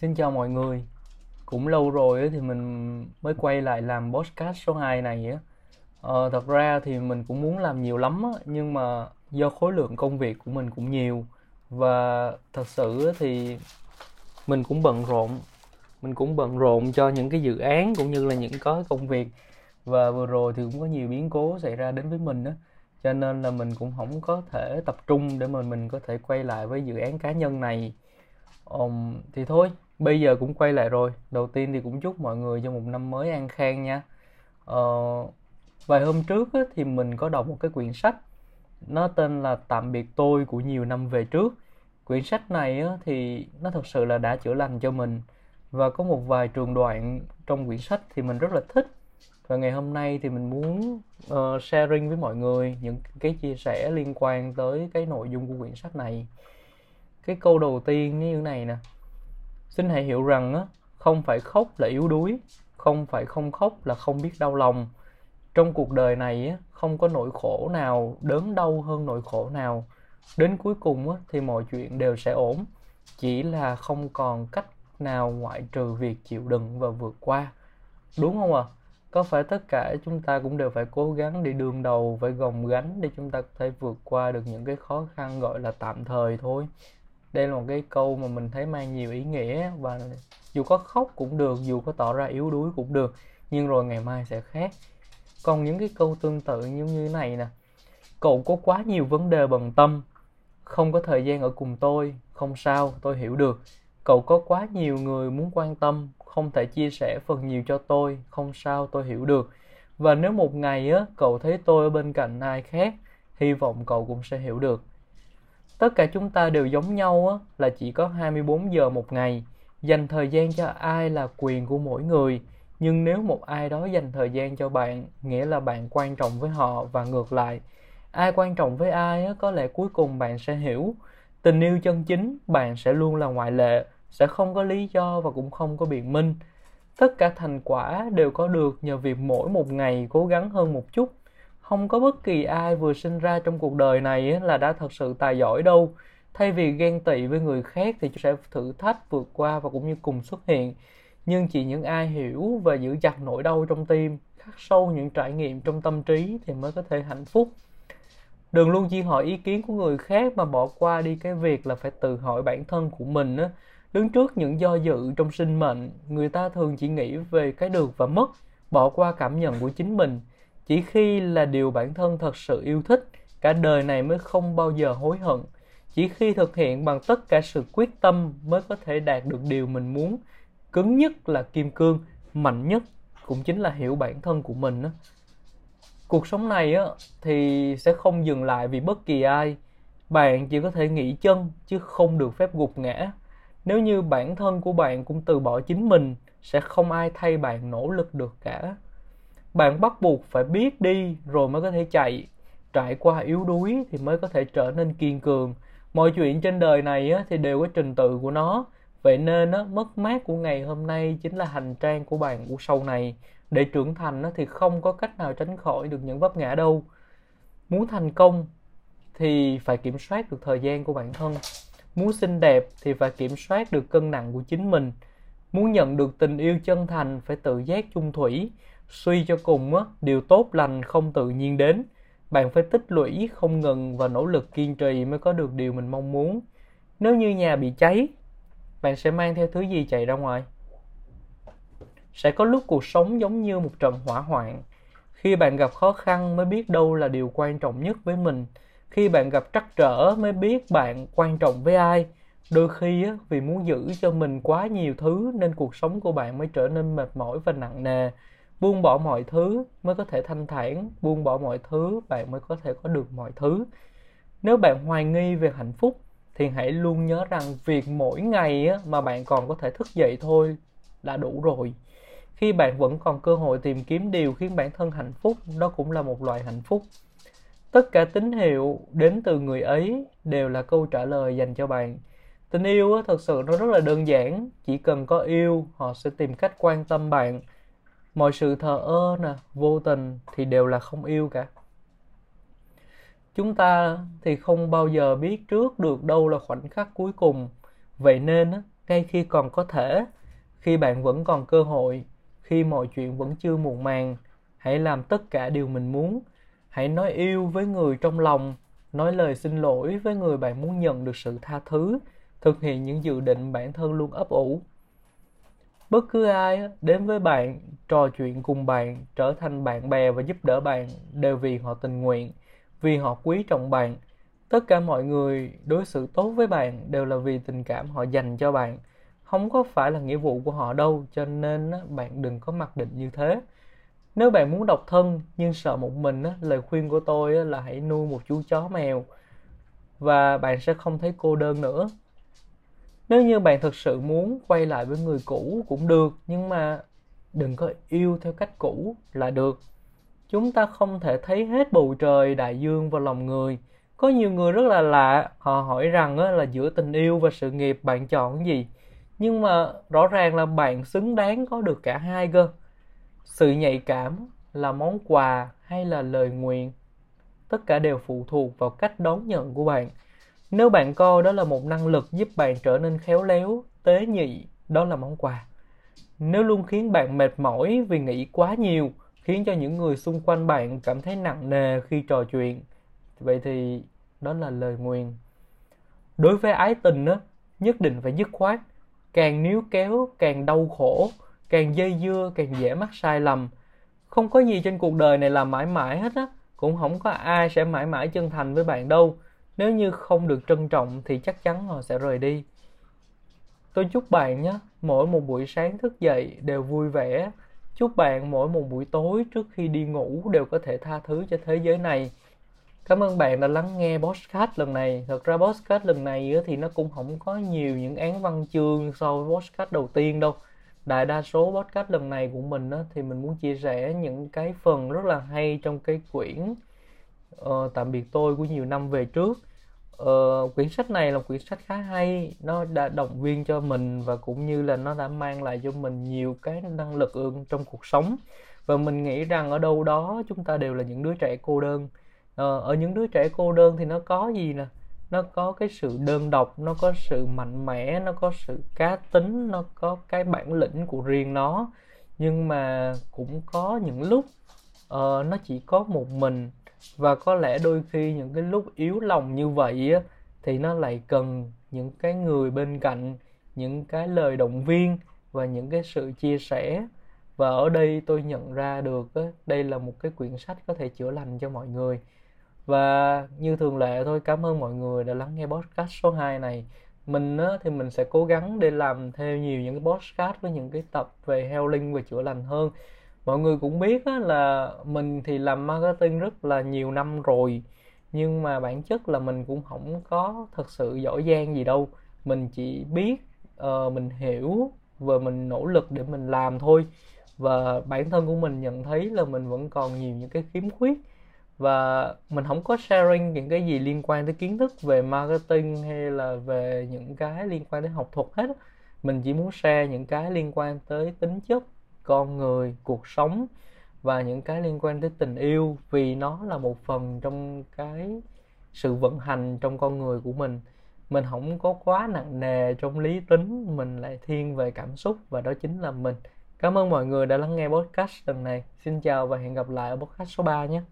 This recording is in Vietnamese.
Xin chào mọi người. Cũng lâu rồi thì mình mới quay lại làm podcast số 2 này á. Ờ, thật ra thì mình cũng muốn làm nhiều lắm á, nhưng mà do khối lượng công việc của mình cũng nhiều và thật sự thì mình cũng bận rộn. Mình cũng bận rộn cho những cái dự án cũng như là những cái công việc và vừa rồi thì cũng có nhiều biến cố xảy ra đến với mình á cho nên là mình cũng không có thể tập trung để mà mình có thể quay lại với dự án cá nhân này um, thì thôi bây giờ cũng quay lại rồi. Đầu tiên thì cũng chúc mọi người cho một năm mới an khang nha. Ờ, vài hôm trước á, thì mình có đọc một cái quyển sách nó tên là tạm biệt tôi của nhiều năm về trước. Quyển sách này á, thì nó thật sự là đã chữa lành cho mình. Và có một vài trường đoạn trong quyển sách thì mình rất là thích. Và ngày hôm nay thì mình muốn uh, sharing với mọi người những cái chia sẻ liên quan tới cái nội dung của quyển sách này. Cái câu đầu tiên như thế này nè xin hãy hiểu rằng không phải khóc là yếu đuối, không phải không khóc là không biết đau lòng. Trong cuộc đời này không có nỗi khổ nào, đớn đau hơn nỗi khổ nào. Đến cuối cùng thì mọi chuyện đều sẽ ổn, chỉ là không còn cách nào ngoại trừ việc chịu đựng và vượt qua. Đúng không ạ? À? có phải tất cả chúng ta cũng đều phải cố gắng để đương đầu, phải gồng gánh để chúng ta có thể vượt qua được những cái khó khăn gọi là tạm thời thôi? Đây là một cái câu mà mình thấy mang nhiều ý nghĩa và dù có khóc cũng được, dù có tỏ ra yếu đuối cũng được, nhưng rồi ngày mai sẽ khác. Còn những cái câu tương tự như như này nè. Cậu có quá nhiều vấn đề bận tâm, không có thời gian ở cùng tôi, không sao, tôi hiểu được. Cậu có quá nhiều người muốn quan tâm, không thể chia sẻ phần nhiều cho tôi, không sao, tôi hiểu được. Và nếu một ngày á, cậu thấy tôi ở bên cạnh ai khác, hy vọng cậu cũng sẽ hiểu được tất cả chúng ta đều giống nhau á là chỉ có 24 giờ một ngày. Dành thời gian cho ai là quyền của mỗi người. Nhưng nếu một ai đó dành thời gian cho bạn nghĩa là bạn quan trọng với họ và ngược lại. Ai quan trọng với ai á, có lẽ cuối cùng bạn sẽ hiểu. Tình yêu chân chính bạn sẽ luôn là ngoại lệ sẽ không có lý do và cũng không có biện minh. Tất cả thành quả đều có được nhờ việc mỗi một ngày cố gắng hơn một chút không có bất kỳ ai vừa sinh ra trong cuộc đời này là đã thật sự tài giỏi đâu. Thay vì ghen tị với người khác thì sẽ thử thách vượt qua và cũng như cùng xuất hiện. Nhưng chỉ những ai hiểu và giữ chặt nỗi đau trong tim, khắc sâu những trải nghiệm trong tâm trí thì mới có thể hạnh phúc. Đừng luôn chỉ hỏi ý kiến của người khác mà bỏ qua đi cái việc là phải tự hỏi bản thân của mình á. Đứng trước những do dự trong sinh mệnh, người ta thường chỉ nghĩ về cái được và mất, bỏ qua cảm nhận của chính mình chỉ khi là điều bản thân thật sự yêu thích, cả đời này mới không bao giờ hối hận. Chỉ khi thực hiện bằng tất cả sự quyết tâm mới có thể đạt được điều mình muốn. Cứng nhất là kim cương, mạnh nhất cũng chính là hiểu bản thân của mình đó. cuộc sống này á, thì sẽ không dừng lại vì bất kỳ ai. Bạn chỉ có thể nghỉ chân, chứ không được phép gục ngã. Nếu như bản thân của bạn cũng từ bỏ chính mình, sẽ không ai thay bạn nỗ lực được cả bạn bắt buộc phải biết đi rồi mới có thể chạy. Trải qua yếu đuối thì mới có thể trở nên kiên cường. Mọi chuyện trên đời này á, thì đều có trình tự của nó. Vậy nên á, mất mát của ngày hôm nay chính là hành trang của bạn của sau này. Để trưởng thành á, thì không có cách nào tránh khỏi được những vấp ngã đâu. Muốn thành công thì phải kiểm soát được thời gian của bản thân. Muốn xinh đẹp thì phải kiểm soát được cân nặng của chính mình. Muốn nhận được tình yêu chân thành phải tự giác chung thủy suy cho cùng á điều tốt lành không tự nhiên đến. Bạn phải tích lũy không ngừng và nỗ lực kiên trì mới có được điều mình mong muốn. Nếu như nhà bị cháy bạn sẽ mang theo thứ gì chạy ra ngoài? Sẽ có lúc cuộc sống giống như một trận hỏa hoạn. Khi bạn gặp khó khăn mới biết đâu là điều quan trọng nhất với mình. Khi bạn gặp trắc trở mới biết bạn quan trọng với ai. Đôi khi á, vì muốn giữ cho mình quá nhiều thứ nên cuộc sống của bạn mới trở nên mệt mỏi và nặng nề buông bỏ mọi thứ mới có thể thanh thản, buông bỏ mọi thứ bạn mới có thể có được mọi thứ. Nếu bạn hoài nghi về hạnh phúc, thì hãy luôn nhớ rằng việc mỗi ngày mà bạn còn có thể thức dậy thôi là đủ rồi. Khi bạn vẫn còn cơ hội tìm kiếm điều khiến bản thân hạnh phúc, đó cũng là một loại hạnh phúc. Tất cả tín hiệu đến từ người ấy đều là câu trả lời dành cho bạn. Tình yêu thật sự nó rất là đơn giản, chỉ cần có yêu, họ sẽ tìm cách quan tâm bạn mọi sự thờ ơ nè, vô tình thì đều là không yêu cả. Chúng ta thì không bao giờ biết trước được đâu là khoảnh khắc cuối cùng. Vậy nên ngay khi còn có thể, khi bạn vẫn còn cơ hội, khi mọi chuyện vẫn chưa muộn màng, hãy làm tất cả điều mình muốn. Hãy nói yêu với người trong lòng, nói lời xin lỗi với người bạn muốn nhận được sự tha thứ, thực hiện những dự định bản thân luôn ấp ủ bất cứ ai đến với bạn, trò chuyện cùng bạn, trở thành bạn bè và giúp đỡ bạn đều vì họ tình nguyện, vì họ quý trọng bạn. Tất cả mọi người đối xử tốt với bạn đều là vì tình cảm họ dành cho bạn. Không có phải là nghĩa vụ của họ đâu, cho nên bạn đừng có mặc định như thế. Nếu bạn muốn độc thân nhưng sợ một mình lời khuyên của tôi là hãy nuôi một chú chó mèo và bạn sẽ không thấy cô đơn nữa nếu như bạn thực sự muốn quay lại với người cũ cũng được, nhưng mà đừng có yêu theo cách cũ là được. Chúng ta không thể thấy hết bầu trời, đại dương vào lòng người. Có nhiều người rất là lạ, họ hỏi rằng là giữa tình yêu và sự nghiệp bạn chọn cái gì? Nhưng mà rõ ràng là bạn xứng đáng có được cả hai cơ. Sự nhạy cảm là món quà hay là lời nguyện? Tất cả đều phụ thuộc vào cách đón nhận của bạn nếu bạn coi đó là một năng lực giúp bạn trở nên khéo léo, tế nhị, đó là món quà. Nếu luôn khiến bạn mệt mỏi vì nghĩ quá nhiều, khiến cho những người xung quanh bạn cảm thấy nặng nề khi trò chuyện, vậy thì đó là lời nguyền. Đối với ái tình á, nhất định phải dứt khoát. Càng níu kéo, càng đau khổ, càng dây dưa, càng dễ mắc sai lầm. Không có gì trên cuộc đời này là mãi mãi hết á, cũng không có ai sẽ mãi mãi chân thành với bạn đâu nếu như không được trân trọng thì chắc chắn họ sẽ rời đi tôi chúc bạn nhé mỗi một buổi sáng thức dậy đều vui vẻ chúc bạn mỗi một buổi tối trước khi đi ngủ đều có thể tha thứ cho thế giới này Cảm ơn bạn đã lắng nghe podcast lần này. Thật ra podcast lần này thì nó cũng không có nhiều những án văn chương so với podcast đầu tiên đâu. Đại đa số podcast lần này của mình thì mình muốn chia sẻ những cái phần rất là hay trong cái quyển uh, Tạm biệt tôi của nhiều năm về trước. Uh, quyển sách này là quyển sách khá hay, nó đã động viên cho mình và cũng như là nó đã mang lại cho mình nhiều cái năng lực trong cuộc sống. Và mình nghĩ rằng ở đâu đó chúng ta đều là những đứa trẻ cô đơn. Uh, ở những đứa trẻ cô đơn thì nó có gì nè? Nó có cái sự đơn độc nó có sự mạnh mẽ nó có sự cá tính nó có cái bản lĩnh của riêng nó. Nhưng mà cũng có những lúc uh, nó chỉ có một mình và có lẽ đôi khi những cái lúc yếu lòng như vậy á, thì nó lại cần những cái người bên cạnh những cái lời động viên và những cái sự chia sẻ. Và ở đây tôi nhận ra được á, đây là một cái quyển sách có thể chữa lành cho mọi người. Và như thường lệ thôi cảm ơn mọi người đã lắng nghe podcast số 2 này. Mình á, thì mình sẽ cố gắng để làm thêm nhiều những cái podcast với những cái tập về healing và chữa lành hơn mọi người cũng biết á, là mình thì làm marketing rất là nhiều năm rồi nhưng mà bản chất là mình cũng không có thật sự giỏi giang gì đâu. Mình chỉ biết uh, mình hiểu và mình nỗ lực để mình làm thôi. Và bản thân của mình nhận thấy là mình vẫn còn nhiều những cái khiếm khuyết và mình không có sharing những cái gì liên quan tới kiến thức về marketing hay là về những cái liên quan đến học thuật hết mình chỉ muốn share những cái liên quan tới tính chất con người, cuộc sống và những cái liên quan tới tình yêu vì nó là một phần trong cái sự vận hành trong con người của mình. Mình không có quá nặng nề trong lý tính, mình lại thiên về cảm xúc và đó chính là mình. Cảm ơn mọi người đã lắng nghe podcast lần này. Xin chào và hẹn gặp lại ở podcast số 3 nhé.